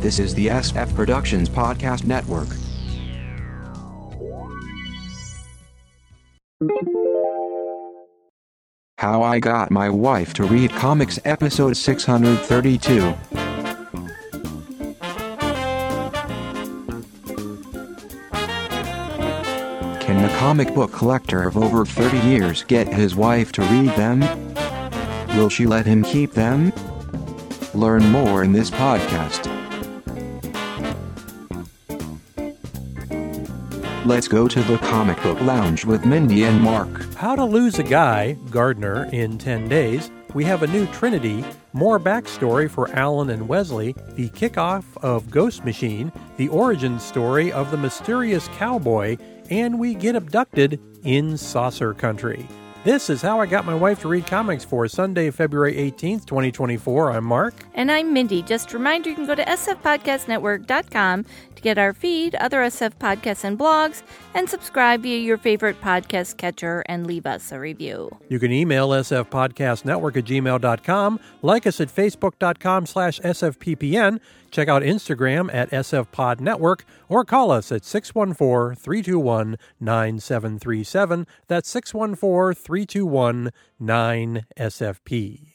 This is the SF Productions Podcast Network. How I Got My Wife to Read Comics, Episode 632. Can the comic book collector of over 30 years get his wife to read them? Will she let him keep them? Learn more in this podcast. Let's go to the comic book lounge with Mindy and Mark. How to Lose a Guy, Gardner, in 10 Days. We have a new Trinity, more backstory for Alan and Wesley, the kickoff of Ghost Machine, the origin story of the mysterious cowboy, and we get abducted in Saucer Country. This is how I got my wife to read comics for Sunday, February 18th, 2024. I'm Mark. And I'm Mindy. Just a reminder you can go to sfpodcastnetwork.com to get our feed, other SF podcasts and blogs, and subscribe via your favorite podcast catcher and leave us a review. You can email sfpodcastnetwork at gmail.com, like us at facebook.com slash sfppn, check out Instagram at sfpodnetwork, or call us at 614-321-9737. That's 614-321-9SFP.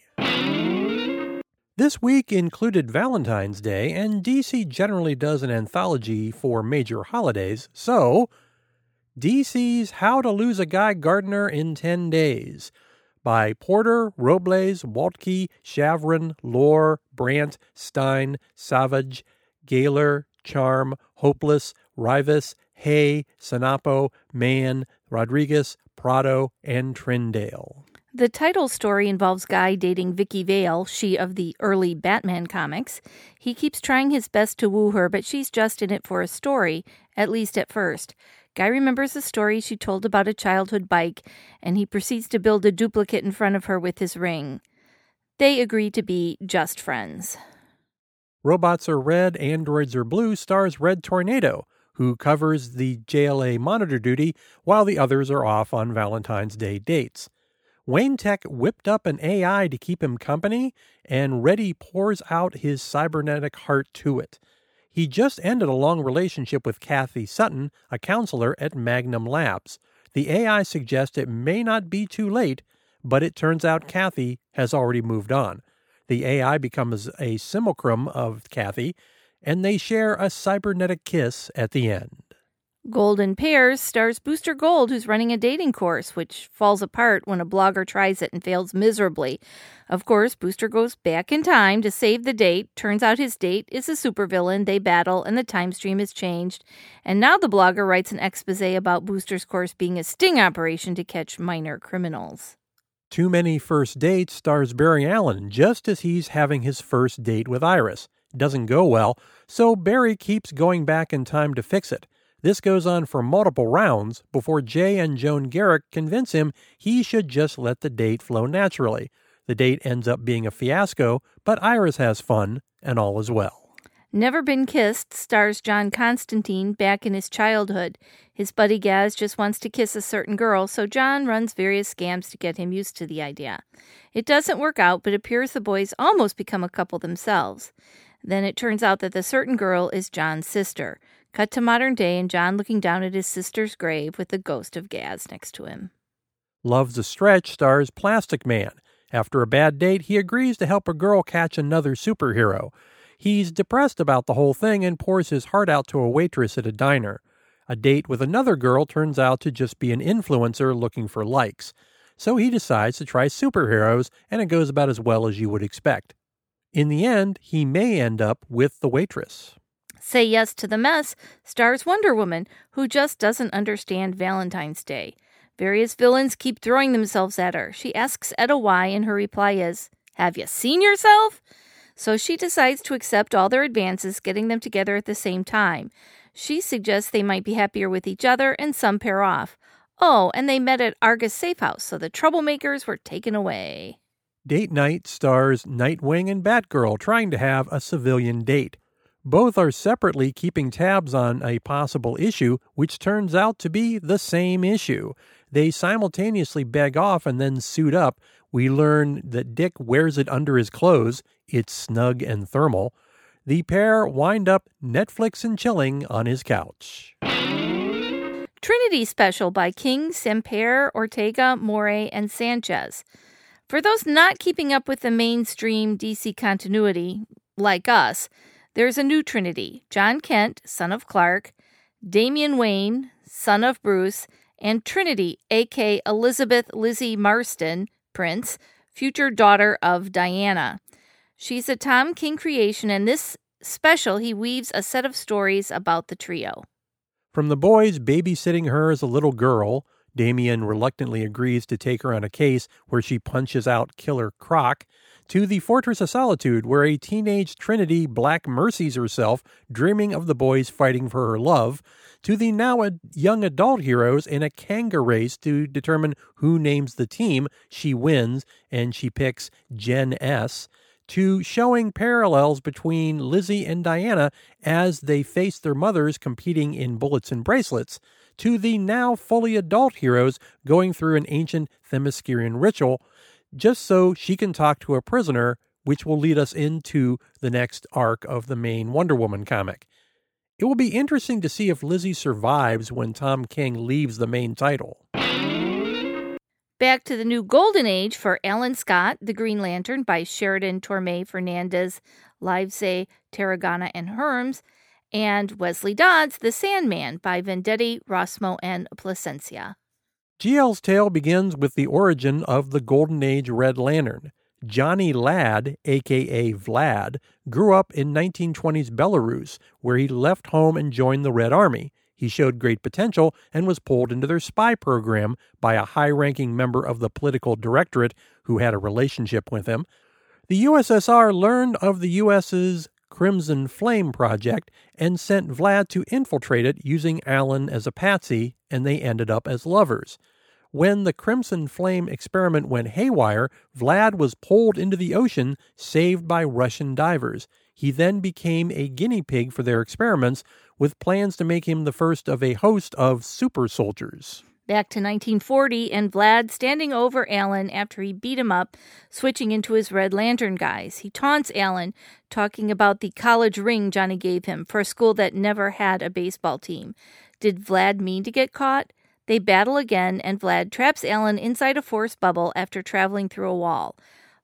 This week included Valentine's Day, and DC generally does an anthology for major holidays, so DC's How to Lose a Guy Gardner in 10 Days by Porter, Robles, Waltke, Shavrin, Lore, Brandt, Stein, Savage, Gaylor, Charm, Hopeless, Rivas, Hay, Sanapo, Mann, Rodriguez, Prado, and Trindale. The title story involves Guy dating Vicky Vale, she of the early Batman comics. He keeps trying his best to woo her, but she's just in it for a story, at least at first. Guy remembers a story she told about a childhood bike, and he proceeds to build a duplicate in front of her with his ring. They agree to be just friends. Robots Are Red, Androids Are Blue stars Red Tornado, who covers the JLA monitor duty while the others are off on Valentine's Day dates. Wayne Tech whipped up an AI to keep him company, and Reddy pours out his cybernetic heart to it. He just ended a long relationship with Kathy Sutton, a counselor at Magnum Labs. The AI suggests it may not be too late, but it turns out Kathy has already moved on. The AI becomes a simulacrum of Kathy, and they share a cybernetic kiss at the end. Golden Pairs stars Booster Gold, who's running a dating course, which falls apart when a blogger tries it and fails miserably. Of course, Booster goes back in time to save the date. Turns out his date is a supervillain. They battle, and the time stream is changed. And now the blogger writes an expose about Booster's course being a sting operation to catch minor criminals. Too Many First Dates stars Barry Allen just as he's having his first date with Iris. Doesn't go well, so Barry keeps going back in time to fix it. This goes on for multiple rounds before Jay and Joan Garrick convince him he should just let the date flow naturally. The date ends up being a fiasco, but Iris has fun, and all is well. Never Been Kissed stars John Constantine back in his childhood. His buddy Gaz just wants to kiss a certain girl, so John runs various scams to get him used to the idea. It doesn't work out, but appears the boys almost become a couple themselves. Then it turns out that the certain girl is John's sister. Cut to modern day and John looking down at his sister's grave with the ghost of Gaz next to him. Love's a Stretch stars Plastic Man. After a bad date, he agrees to help a girl catch another superhero. He's depressed about the whole thing and pours his heart out to a waitress at a diner. A date with another girl turns out to just be an influencer looking for likes. So he decides to try superheroes, and it goes about as well as you would expect. In the end, he may end up with the waitress. Say Yes to the Mess stars Wonder Woman, who just doesn't understand Valentine's Day. Various villains keep throwing themselves at her. She asks Etta why, and her reply is, Have you seen yourself? So she decides to accept all their advances, getting them together at the same time. She suggests they might be happier with each other, and some pair off. Oh, and they met at Argus Safe House, so the troublemakers were taken away. Date Night stars Nightwing and Batgirl trying to have a civilian date. Both are separately keeping tabs on a possible issue, which turns out to be the same issue. They simultaneously beg off and then suit up. We learn that Dick wears it under his clothes. It's snug and thermal. the pair wind up Netflix and chilling on his couch. Trinity Special by King, Semper, Ortega, Morey, and Sanchez. For those not keeping up with the mainstream DC continuity, like us, there's a new Trinity Jon Kent, son of Clark, Damian Wayne, son of Bruce, and Trinity, aka Elizabeth Lizzie Marston, Prince, future daughter of Diana. She's a Tom King creation, and this special, he weaves a set of stories about the trio. From the boys babysitting her as a little girl, Damian reluctantly agrees to take her on a case where she punches out Killer Croc, to the Fortress of Solitude, where a teenage Trinity black mercies herself, dreaming of the boys fighting for her love, to the now young adult heroes in a kanga race to determine who names the team. She wins, and she picks Gen S to showing parallels between Lizzie and Diana as they face their mothers competing in bullets and bracelets, to the now fully adult heroes going through an ancient Themysciran ritual, just so she can talk to a prisoner, which will lead us into the next arc of the main Wonder Woman comic. It will be interesting to see if Lizzie survives when Tom King leaves the main title. Back to the new golden age for Alan Scott, The Green Lantern by Sheridan Tormey Fernandez, Livesay, Tarragona, and Herms, and Wesley Dodds, The Sandman by Venditti, Rossmo, and Plascencia. GL's tale begins with the origin of the Golden Age Red Lantern. Johnny Ladd, aka Vlad, grew up in 1920s Belarus, where he left home and joined the Red Army. He showed great potential and was pulled into their spy program by a high ranking member of the political directorate who had a relationship with him. The USSR learned of the US's Crimson Flame project and sent Vlad to infiltrate it using Alan as a patsy, and they ended up as lovers. When the Crimson Flame experiment went haywire, Vlad was pulled into the ocean, saved by Russian divers. He then became a guinea pig for their experiments, with plans to make him the first of a host of super soldiers. Back to 1940, and Vlad standing over Alan after he beat him up, switching into his Red Lantern guise. He taunts Alan, talking about the college ring Johnny gave him for a school that never had a baseball team. Did Vlad mean to get caught? They battle again, and Vlad traps Alan inside a force bubble after traveling through a wall.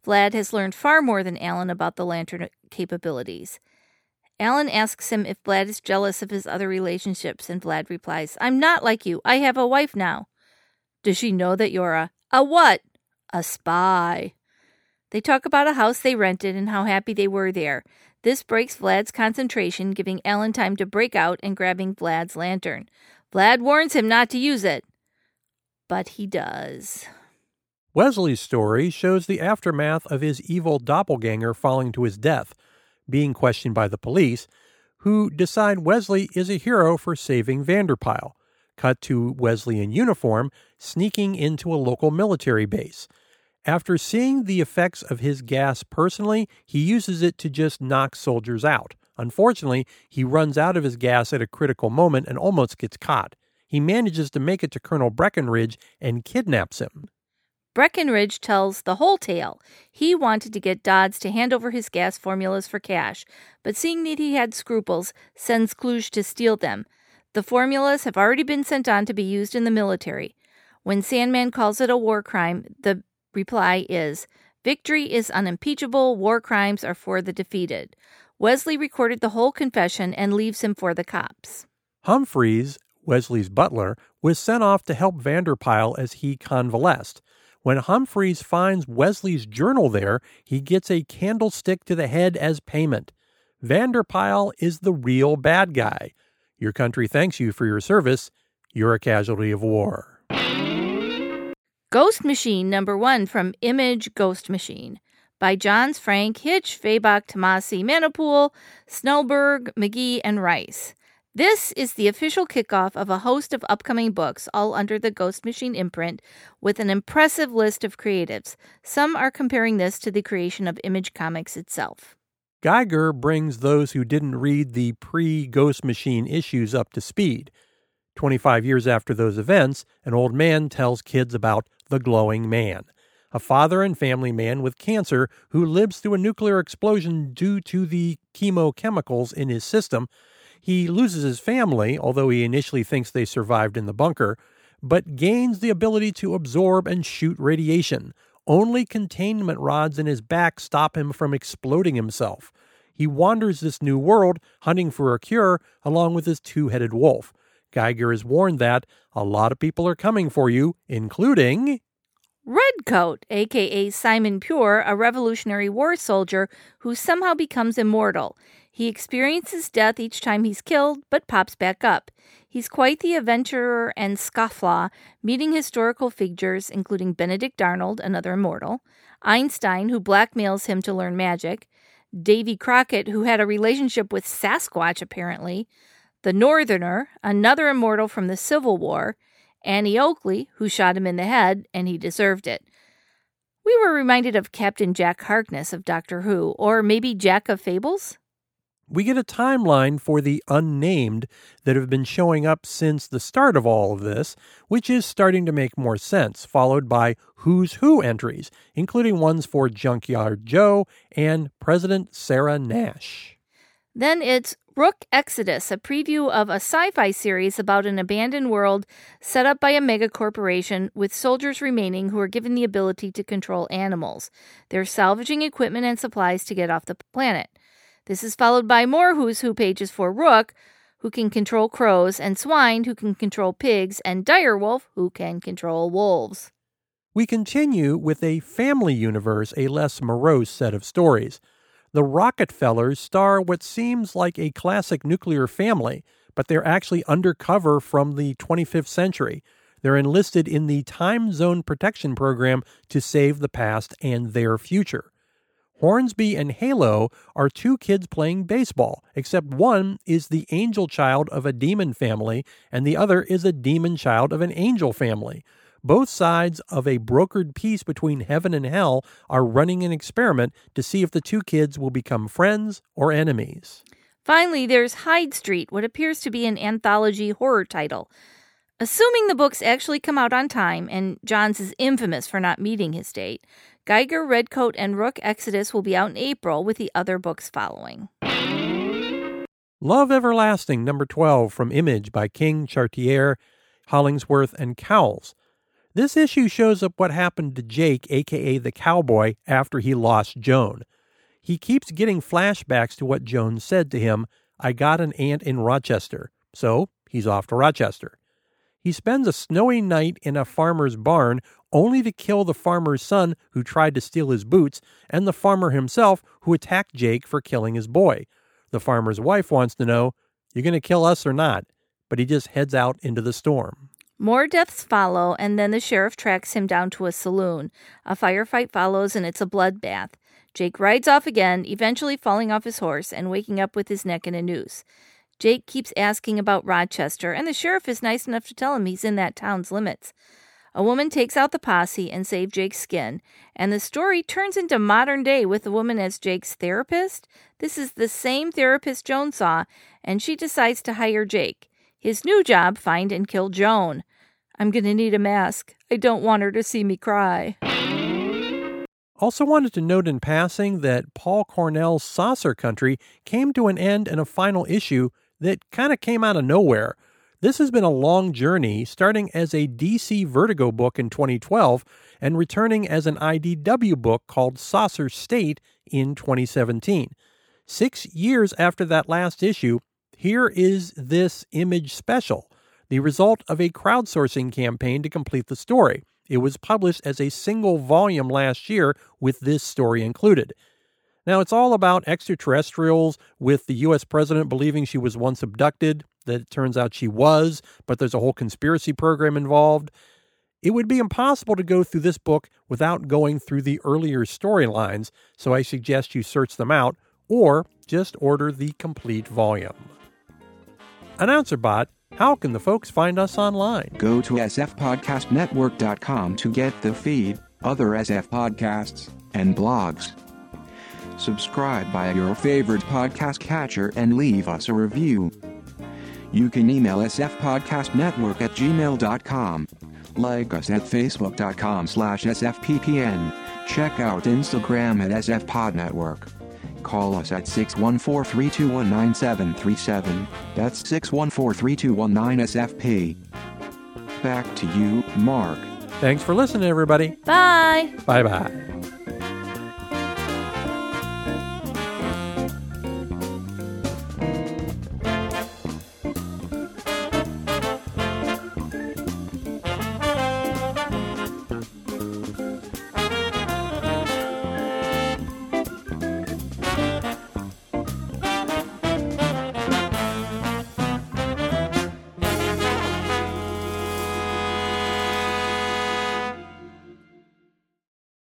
Vlad has learned far more than Alan about the lantern capabilities. Alan asks him if Vlad is jealous of his other relationships, and Vlad replies, I'm not like you. I have a wife now. Does she know that you're a. A what? A spy. They talk about a house they rented and how happy they were there. This breaks Vlad's concentration, giving Alan time to break out and grabbing Vlad's lantern. Vlad warns him not to use it, but he does. Wesley's story shows the aftermath of his evil doppelganger falling to his death, being questioned by the police, who decide Wesley is a hero for saving Vanderpyle. Cut to Wesley in uniform, sneaking into a local military base. After seeing the effects of his gas personally, he uses it to just knock soldiers out. Unfortunately, he runs out of his gas at a critical moment and almost gets caught. He manages to make it to Colonel Breckinridge and kidnaps him. Breckinridge tells the whole tale. He wanted to get Dodds to hand over his gas formulas for cash, but seeing that he had scruples, sends Kluge to steal them. The formulas have already been sent on to be used in the military. When Sandman calls it a war crime, the reply is Victory is unimpeachable, war crimes are for the defeated. Wesley recorded the whole confession and leaves him for the cops. Humphreys, Wesley's butler, was sent off to help Vanderpyle as he convalesced. When Humphreys finds Wesley's journal there, he gets a candlestick to the head as payment. Vanderpyle is the real bad guy. Your country thanks you for your service. You're a casualty of war. Ghost Machine number one from Image Ghost Machine by Johns Frank, Hitch, Fabok, Tomasi, Manapul, Snellberg, McGee, and Rice. This is the official kickoff of a host of upcoming books, all under the Ghost Machine imprint, with an impressive list of creatives. Some are comparing this to the creation of Image Comics itself. Geiger brings those who didn't read the pre Ghost Machine issues up to speed. 25 years after those events, an old man tells kids about the glowing man, a father and family man with cancer who lives through a nuclear explosion due to the chemochemicals in his system. He loses his family, although he initially thinks they survived in the bunker, but gains the ability to absorb and shoot radiation. Only containment rods in his back stop him from exploding himself. He wanders this new world, hunting for a cure, along with his two headed wolf. Geiger is warned that a lot of people are coming for you, including Redcoat, aka Simon Pure, a Revolutionary War soldier who somehow becomes immortal. He experiences death each time he's killed, but pops back up. He's quite the adventurer and scofflaw, meeting historical figures including Benedict Arnold, another immortal, Einstein, who blackmails him to learn magic, Davy Crockett, who had a relationship with Sasquatch apparently, the Northerner, another immortal from the Civil War, Annie Oakley, who shot him in the head, and he deserved it. We were reminded of Captain Jack Harkness of Doctor Who, or maybe Jack of Fables? We get a timeline for the unnamed that have been showing up since the start of all of this, which is starting to make more sense, followed by Who's Who entries, including ones for Junkyard Joe and President Sarah Nash. Then it's Rook Exodus, a preview of a sci fi series about an abandoned world set up by a mega corporation with soldiers remaining who are given the ability to control animals. They're salvaging equipment and supplies to get off the planet. This is followed by more Who's Who pages for Rook, who can control crows, and Swine, who can control pigs, and Direwolf, who can control wolves. We continue with a family universe, a less morose set of stories. The Rockefellers star what seems like a classic nuclear family, but they're actually undercover from the 25th century. They're enlisted in the Time Zone Protection Program to save the past and their future. Hornsby and Halo are two kids playing baseball, except one is the angel child of a demon family and the other is a demon child of an angel family. Both sides of a brokered peace between heaven and hell are running an experiment to see if the two kids will become friends or enemies. Finally, there's Hyde Street, what appears to be an anthology horror title. Assuming the books actually come out on time, and Johns is infamous for not meeting his date, Geiger, Redcoat, and Rook Exodus will be out in April, with the other books following. Love Everlasting, number 12, from Image by King, Charretier, Hollingsworth, and Cowles. This issue shows up what happened to Jake, aka the cowboy, after he lost Joan. He keeps getting flashbacks to what Joan said to him I got an aunt in Rochester. So he's off to Rochester. He spends a snowy night in a farmer's barn only to kill the farmer's son who tried to steal his boots and the farmer himself who attacked Jake for killing his boy. The farmer's wife wants to know, "You're going to kill us or not? But he just heads out into the storm. More deaths follow, and then the sheriff tracks him down to a saloon. A firefight follows, and it's a bloodbath. Jake rides off again, eventually falling off his horse and waking up with his neck in a noose. Jake keeps asking about Rochester, and the sheriff is nice enough to tell him he's in that town's limits. A woman takes out the posse and saves Jake's skin, and the story turns into modern day with the woman as Jake's therapist. This is the same therapist Joan saw, and she decides to hire Jake. His new job find and kill Joan. I'm going to need a mask. I don't want her to see me cry. Also, wanted to note in passing that Paul Cornell's Saucer Country came to an end in a final issue that kind of came out of nowhere. This has been a long journey, starting as a DC Vertigo book in 2012 and returning as an IDW book called Saucer State in 2017. Six years after that last issue, here is this image special, the result of a crowdsourcing campaign to complete the story. It was published as a single volume last year with this story included. Now, it's all about extraterrestrials with the U.S. president believing she was once abducted, that it turns out she was, but there's a whole conspiracy program involved. It would be impossible to go through this book without going through the earlier storylines, so I suggest you search them out or just order the complete volume. AnnouncerBot, how can the folks find us online? Go to sfpodcastnetwork.com to get the feed, other SF podcasts, and blogs. Subscribe by your favorite podcast catcher and leave us a review. You can email sfpodcastnetwork at gmail.com. Like us at facebook.com slash sfppn. Check out Instagram at sfpodnetwork. call us at 614 321 9737. That's 614 321 SFP. Back to you, Mark. Thanks for listening, everybody. Bye. Bye bye.